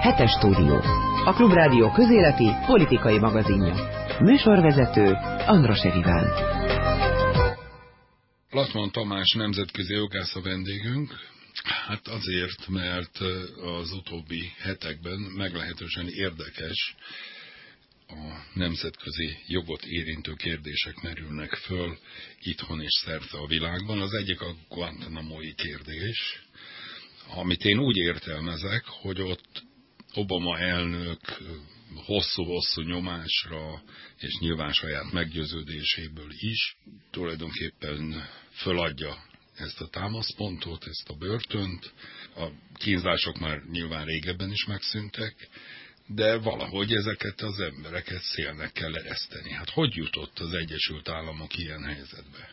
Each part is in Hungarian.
Hetes stúdió. A Klubrádió közéleti politikai magazinja. Műsorvezető Andros Eviván. Latman Tamás nemzetközi jogász a vendégünk. Hát azért, mert az utóbbi hetekben meglehetősen érdekes a nemzetközi jogot érintő kérdések merülnek föl itthon és szerte a világban. Az egyik a Guantanamo-i kérdés, amit én úgy értelmezek, hogy ott Obama elnök hosszú-hosszú nyomásra, és nyilván saját meggyőződéséből is tulajdonképpen föladja ezt a támaszpontot, ezt a börtönt. A kínzások már nyilván régebben is megszűntek, de valahogy ezeket az embereket szélnek kell ereszteni. Hát hogy jutott az Egyesült Államok ilyen helyzetbe?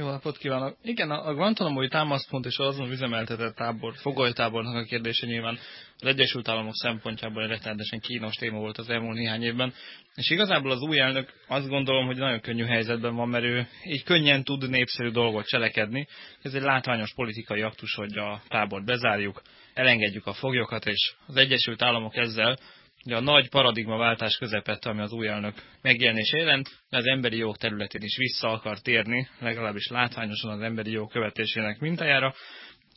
Jó napot kívánok! Igen, a Guantanamo-i támaszpont és az azon üzemeltetett tábor, fogolytábornak a kérdése nyilván az Egyesült Államok szempontjából egy rettenetesen kínos téma volt az elmúlt néhány évben. És igazából az új elnök azt gondolom, hogy nagyon könnyű helyzetben van, mert ő így könnyen tud népszerű dolgot cselekedni. Ez egy látványos politikai aktus, hogy a tábort bezárjuk, elengedjük a foglyokat, és az Egyesült Államok ezzel Ugye a nagy paradigmaváltás közepette, ami az új elnök megjelenése jelent, de az emberi jog területén is vissza akar térni, legalábbis látványosan az emberi jog követésének mintájára.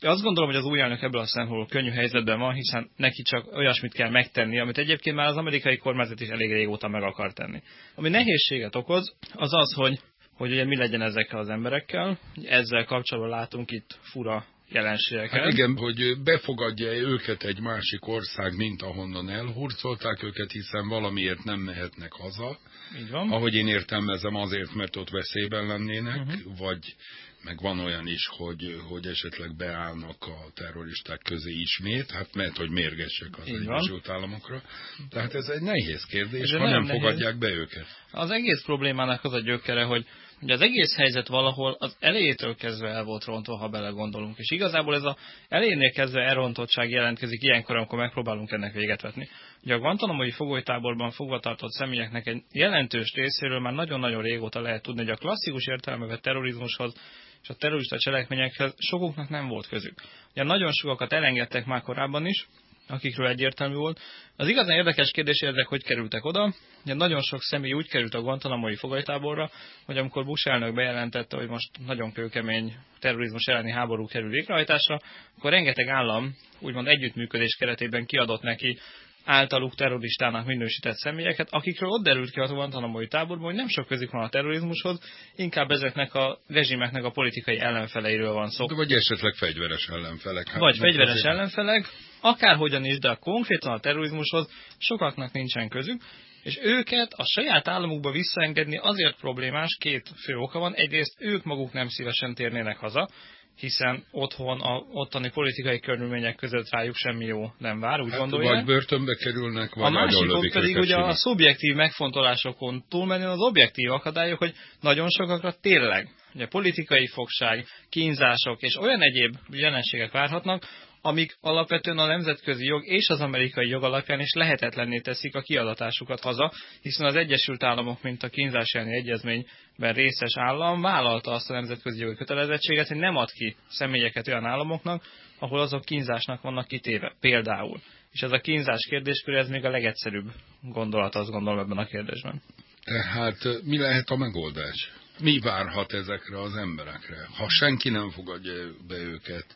De azt gondolom, hogy az új elnök ebből a szempontból könnyű helyzetben van, hiszen neki csak olyasmit kell megtenni, amit egyébként már az amerikai kormányzat is elég régóta meg akar tenni. Ami nehézséget okoz, az az, hogy hogy ugye mi legyen ezekkel az emberekkel. Ezzel kapcsolatban látunk itt fura jelenségeket. Hát igen, hogy befogadja őket egy másik ország, mint ahonnan elhurcolták őket, hiszen valamiért nem mehetnek haza. Így van. Ahogy én értelmezem, azért, mert ott veszélyben lennének, uh-huh. vagy meg van olyan is, hogy, hogy esetleg beállnak a terroristák közé ismét, hát mert hogy mérgesek az Egyesült Államokra. Tehát ez egy nehéz kérdés, ez ha nem nehéz. fogadják be őket. Az egész problémának az a gyökere, hogy Ugye az egész helyzet valahol az elejétől kezdve el volt rontva, ha belegondolunk. És igazából ez a elejénél kezdve elrontottság jelentkezik ilyenkor, amikor megpróbálunk ennek véget vetni. Ugye a Guantanamo-i fogolytáborban fogvatartott személyeknek egy jelentős részéről már nagyon-nagyon régóta lehet tudni, hogy a klasszikus értelmevet terrorizmushoz és a terrorista cselekményekhez sokuknak nem volt közük. Ugye nagyon sokakat elengedtek már korábban is, akikről egyértelmű volt. Az igazán érdekes kérdés, ezek hogy kerültek oda. Ugye nagyon sok személy úgy került a Guantanamo-i fogalytáborra, hogy amikor Bush elnök bejelentette, hogy most nagyon kőkemény terrorizmus elleni háború kerül végrehajtásra, akkor rengeteg állam úgymond együttműködés keretében kiadott neki általuk terroristának minősített személyeket, akikről ott derült ki a Guantanamo-i táborban, hogy nem sok közük van a terrorizmushoz, inkább ezeknek a rezsimeknek a politikai ellenfeleiről van szó. De vagy esetleg fegyveres ellenfelek. Hát vagy fegyveres azért... ellenfelek, akárhogyan is, de a konkrétan a terrorizmushoz sokaknak nincsen közük, és őket a saját államukba visszaengedni azért problémás, két fő oka van. Egyrészt ők maguk nem szívesen térnének haza, hiszen otthon a ottani politikai körülmények között rájuk semmi jó nem vár, úgy hát, gondolják. Vagy börtönbe kerülnek, vagy A másik pedig ugye a szubjektív megfontolásokon túlmenően az objektív akadályok, hogy nagyon sokakra tényleg ugye politikai fogság, kínzások és olyan egyéb jelenségek várhatnak, amik alapvetően a nemzetközi jog és az amerikai jog alapján is lehetetlenné teszik a kiadatásukat haza, hiszen az Egyesült Államok, mint a kínzás elleni egyezményben részes állam vállalta azt a nemzetközi jogi kötelezettséget, hogy nem ad ki személyeket olyan államoknak, ahol azok kínzásnak vannak kitéve, például. És ez a kínzás kérdéskör, ez még a legegyszerűbb gondolat, azt gondolom ebben a kérdésben. Tehát mi lehet a megoldás? Mi várhat ezekre az emberekre? Ha senki nem fogadja be őket,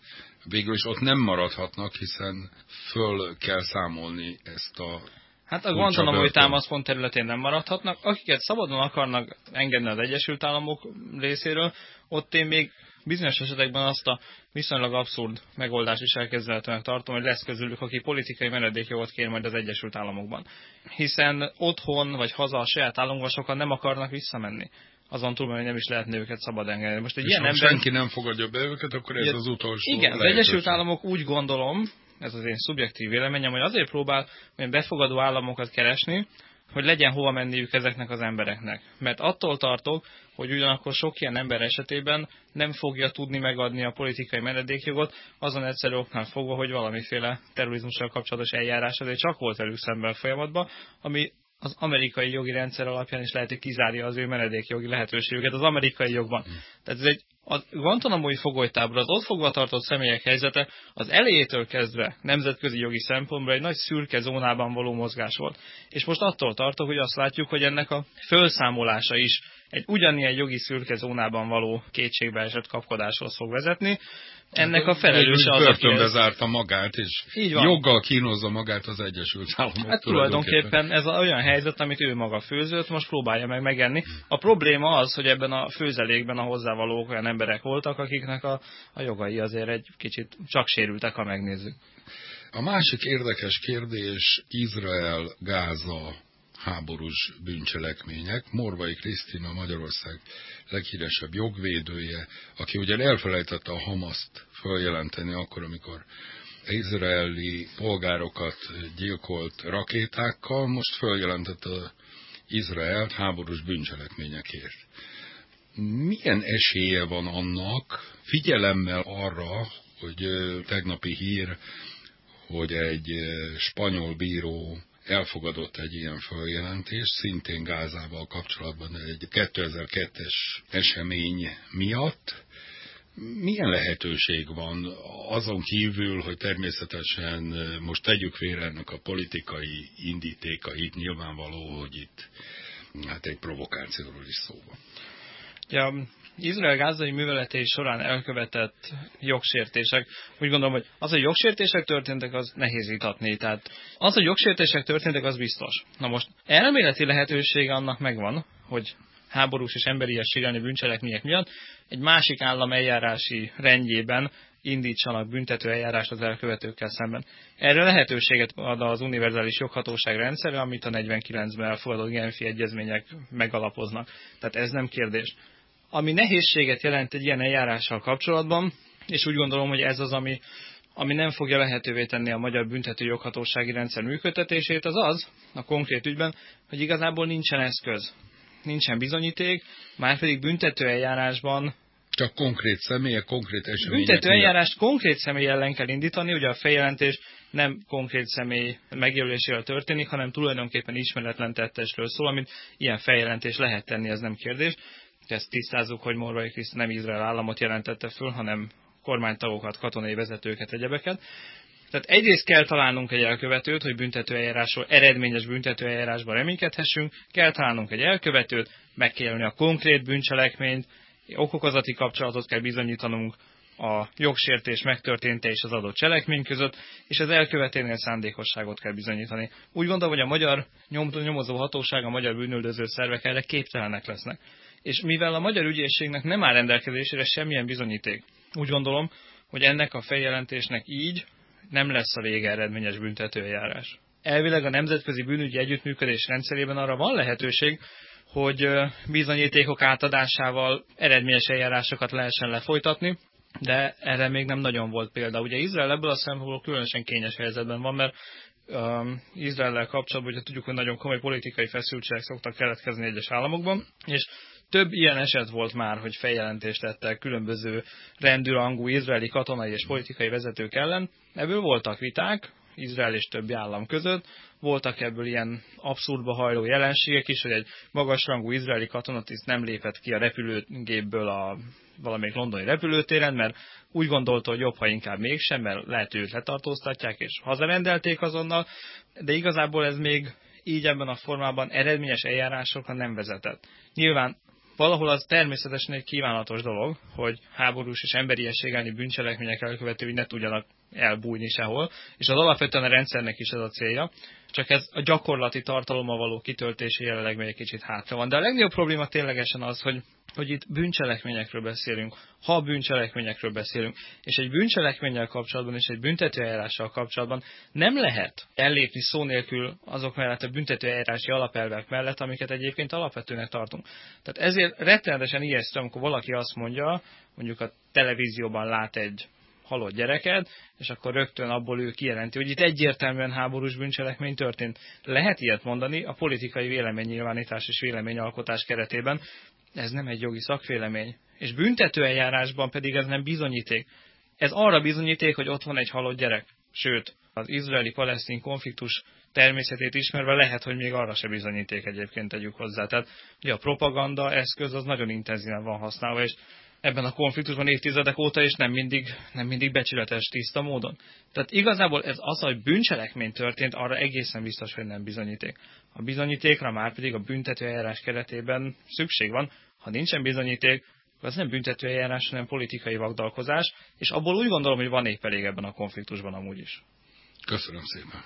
végül is ott nem maradhatnak, hiszen föl kell számolni ezt a Hát a Guantanamo-i támaszpont területén nem maradhatnak. Akiket szabadon akarnak engedni az Egyesült Államok részéről, ott én még bizonyos esetekben azt a viszonylag abszurd megoldást is elképzelhetőnek tartom, hogy lesz közülük, aki politikai menedékjogot kér majd az Egyesült Államokban. Hiszen otthon vagy haza a saját államokban sokan nem akarnak visszamenni azon túl, hogy nem is lehetne őket szabad engedni. Most egy és ilyen ha ember... senki nem fogadja be őket, akkor ez az utolsó Igen, az Egyesült Államok úgy gondolom, ez az én szubjektív véleményem, hogy azért próbál olyan befogadó államokat keresni, hogy legyen hova menniük ezeknek az embereknek. Mert attól tartok, hogy ugyanakkor sok ilyen ember esetében nem fogja tudni megadni a politikai menedékjogot, azon egyszerű oknál fogva, hogy valamiféle terrorizmussal kapcsolatos eljárás azért csak volt velük szemben folyamatban, ami az amerikai jogi rendszer alapján is lehet, hogy kizárja az ő menedékjogi lehetőségüket az amerikai jogban. Tehát ez egy a Guantanamo-i fogolytábor, az ott fogva tartott személyek helyzete az elejétől kezdve nemzetközi jogi szempontból egy nagy szürke zónában való mozgás volt. És most attól tartok, hogy azt látjuk, hogy ennek a felszámolása is egy ugyanilyen jogi szürke zónában való kétségbeesett kapkodáshoz fog vezetni, ennek a felelőse az, börtönbe ez... zárta magát, és Így van. joggal kínozza magát az Egyesült Államok. Hát tulajdonképpen ez olyan helyzet, amit ő maga főzött, most próbálja meg megenni. A probléma az, hogy ebben a főzelékben a hozzávalók olyan emberek voltak, akiknek a, a jogai azért egy kicsit csak sérültek, ha megnézzük. A másik érdekes kérdés Izrael-Gáza háborús bűncselekmények. Morvai Krisztina Magyarország leghíresebb jogvédője, aki ugyan elfelejtette a Hamaszt feljelenteni akkor, amikor izraeli polgárokat gyilkolt rakétákkal, most feljelentette Izraelt háborús bűncselekményekért. Milyen esélye van annak, figyelemmel arra, hogy tegnapi hír, hogy egy spanyol bíró elfogadott egy ilyen feljelentést, szintén Gázával kapcsolatban egy 2002-es esemény miatt. Milyen lehetőség van azon kívül, hogy természetesen most tegyük félre ennek a politikai indítékait, nyilvánvaló, hogy itt hát egy provokációról is szó van. Ja, Izrael gázai műveletei során elkövetett jogsértések, úgy gondolom, hogy az, hogy jogsértések történtek, az nehéz vitatni. Tehát az, hogy jogsértések történtek, az biztos. Na most elméleti lehetősége annak megvan, hogy háborús és emberies sérelmi bűncselekmények miatt egy másik állam eljárási rendjében indítsanak büntető eljárást az elkövetőkkel szemben. Erre lehetőséget ad az univerzális joghatóság rendszere, amit a 49-ben elfogadott Genfi egyezmények megalapoznak. Tehát ez nem kérdés ami nehézséget jelent egy ilyen eljárással kapcsolatban, és úgy gondolom, hogy ez az, ami, ami nem fogja lehetővé tenni a magyar büntető joghatósági rendszer működtetését, az az, a konkrét ügyben, hogy igazából nincsen eszköz, nincsen bizonyíték, már pedig büntető eljárásban csak konkrét személyek, konkrét események. Büntető eljárást konkrét személy ellen kell indítani, ugye a feljelentés nem konkrét személy megjelölésével történik, hanem tulajdonképpen ismeretlen tettesről szól, amit ilyen feljelentés lehet tenni, ez nem kérdés ezt tisztázzuk, hogy Morvai Kriszt nem Izrael államot jelentette föl, hanem kormánytagokat, katonai vezetőket, egyebeket. Tehát egyrészt kell találnunk egy elkövetőt, hogy büntetőeljárásról, eredményes büntetőeljárásban reménykedhessünk, kell találnunk egy elkövetőt, meg kell a konkrét bűncselekményt, okokozati kapcsolatot kell bizonyítanunk a jogsértés megtörténte és az adott cselekmény között, és az elköveténél szándékosságot kell bizonyítani. Úgy gondolom, hogy a magyar nyomozó hatóság, a magyar bűnöldöző szervek erre képtelenek lesznek és mivel a magyar ügyészségnek nem áll rendelkezésére semmilyen bizonyíték, úgy gondolom, hogy ennek a feljelentésnek így nem lesz a vége eredményes büntetőeljárás. Elvileg a nemzetközi bűnügyi együttműködés rendszerében arra van lehetőség, hogy bizonyítékok átadásával eredményes eljárásokat lehessen lefolytatni, de erre még nem nagyon volt példa. Ugye Izrael ebből a szempontból különösen kényes helyzetben van, mert um, Izraellel kapcsolatban, ugye tudjuk, hogy nagyon komoly politikai feszültségek szoktak keletkezni egyes államokban, és több ilyen eset volt már, hogy feljelentést tettek különböző rendűrangú izraeli katonai és politikai vezetők ellen. Ebből voltak viták, Izrael és többi állam között. Voltak ebből ilyen abszurdba hajló jelenségek is, hogy egy magasrangú izraeli katonatiszt nem lépett ki a repülőgépből a valamelyik londoni repülőtéren, mert úgy gondolta, hogy jobb, ha inkább mégsem, mert lehet őt letartóztatják, és hazarendelték azonnal, de igazából ez még így ebben a formában eredményes eljárásokra nem vezetett. Nyilván valahol az természetesen egy kívánatos dolog, hogy háborús és emberiesség elleni bűncselekmények elkövetői ne tudjanak elbújni sehol, és az alapvetően a rendszernek is ez a célja, csak ez a gyakorlati tartalommal való kitöltése jelenleg még egy kicsit hátra van. De a legnagyobb probléma ténylegesen az, hogy hogy itt bűncselekményekről beszélünk, ha bűncselekményekről beszélünk, és egy bűncselekménnyel kapcsolatban és egy büntetőeljárással kapcsolatban nem lehet ellépni szó nélkül azok mellett a büntetőeljárási alapelvek mellett, amiket egyébként alapvetőnek tartunk. Tehát ezért rettenetesen ijesztő, amikor valaki azt mondja, mondjuk a televízióban lát egy halott gyereket, és akkor rögtön abból ő kijelenti, hogy itt egyértelműen háborús bűncselekmény történt. Lehet ilyet mondani a politikai véleménynyilvánítás és véleményalkotás keretében, ez nem egy jogi szakvélemény. És büntetőeljárásban pedig ez nem bizonyíték. Ez arra bizonyíték, hogy ott van egy halott gyerek. Sőt, az izraeli-palesztin konfliktus természetét ismerve lehet, hogy még arra se bizonyíték egyébként tegyük hozzá. Tehát ugye a propaganda eszköz az nagyon intenzíven van használva, és ebben a konfliktusban évtizedek óta, és nem mindig, nem mindig becsületes, tiszta módon. Tehát igazából ez az, hogy bűncselekmény történt, arra egészen biztos, hogy nem bizonyíték. A bizonyítékra már pedig a büntetőeljárás keretében szükség van. Ha nincsen bizonyíték, az nem büntetőeljárás, hanem politikai vagdalkozás, és abból úgy gondolom, hogy van épp elég ebben a konfliktusban amúgy is. Köszönöm szépen.